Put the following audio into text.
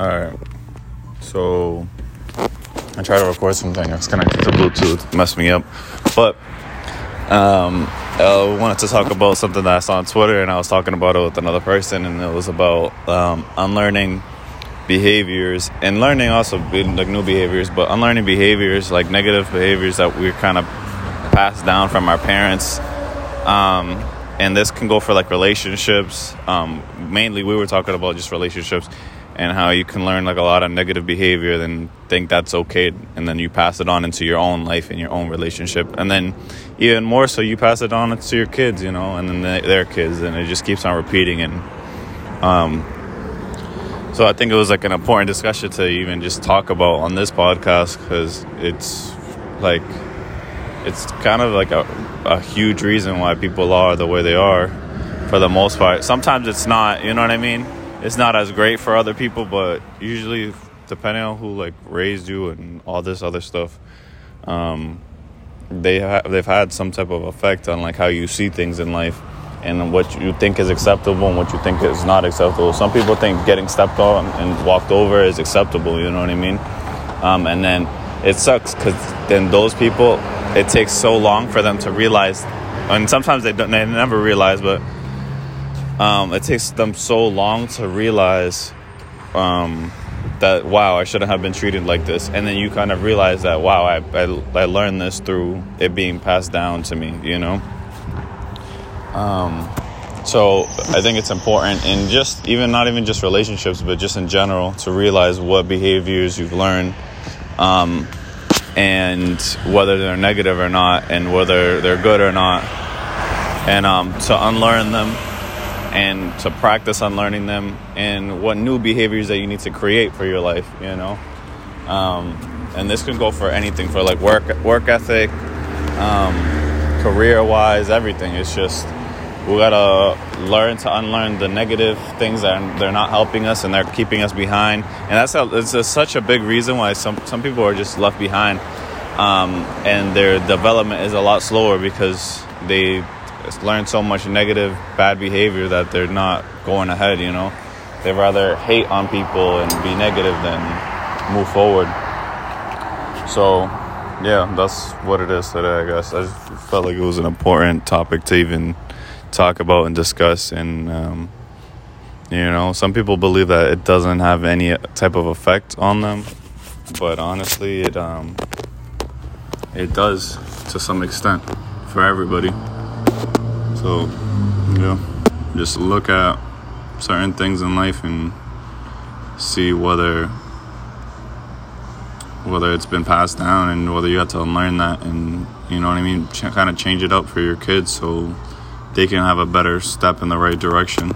Alright. So I tried to record something. I was connected to Bluetooth. messed me up. But um, I wanted to talk about something that I saw on Twitter, and I was talking about it with another person, and it was about um, unlearning behaviors and learning also like new behaviors, but unlearning behaviors like negative behaviors that we're kind of passed down from our parents. Um, and this can go for like relationships. Um, mainly, we were talking about just relationships and how you can learn like a lot of negative behavior, then think that's okay, and then you pass it on into your own life and your own relationship, and then even more so, you pass it on to your kids, you know, and then their kids, and it just keeps on repeating and um, so I think it was like an important discussion to even just talk about on this podcast because it's like it's kind of like a, a huge reason why people are the way they are for the most part. Sometimes it's not, you know what I mean? It's not as great for other people, but usually depending on who like raised you and all this other stuff, um, they ha- they've had some type of effect on like how you see things in life and what you think is acceptable and what you think is not acceptable. Some people think getting stepped on and walked over is acceptable, you know what I mean? Um, and then it sucks because then those people, it takes so long for them to realize, and sometimes they don't, they never realize, but um, it takes them so long to realize um, that wow, I shouldn't have been treated like this, and then you kind of realize that wow, I, I, I learned this through it being passed down to me, you know. Um, so I think it's important in just even not even just relationships, but just in general to realize what behaviors you've learned, um, and whether they're negative or not, and whether they're good or not, and um, to unlearn them and to practice unlearning them, and what new behaviors that you need to create for your life. You know, um, and this can go for anything for like work work ethic, um, career wise, everything. It's just we gotta learn to unlearn the negative things that they're not helping us and they're keeping us behind and that's it's a, such a big reason why some, some people are just left behind um, and their development is a lot slower because they learn so much negative bad behavior that they're not going ahead you know they rather hate on people and be negative than move forward so yeah that's what it is today i guess i felt like it was an important topic to even talk about and discuss. And, um, you know, some people believe that it doesn't have any type of effect on them, but honestly, it, um, it does to some extent for everybody. So, yeah, just look at certain things in life and see whether whether it's been passed down and whether you have to unlearn that and you know what I mean, Ch- kind of change it up for your kids so they can have a better step in the right direction.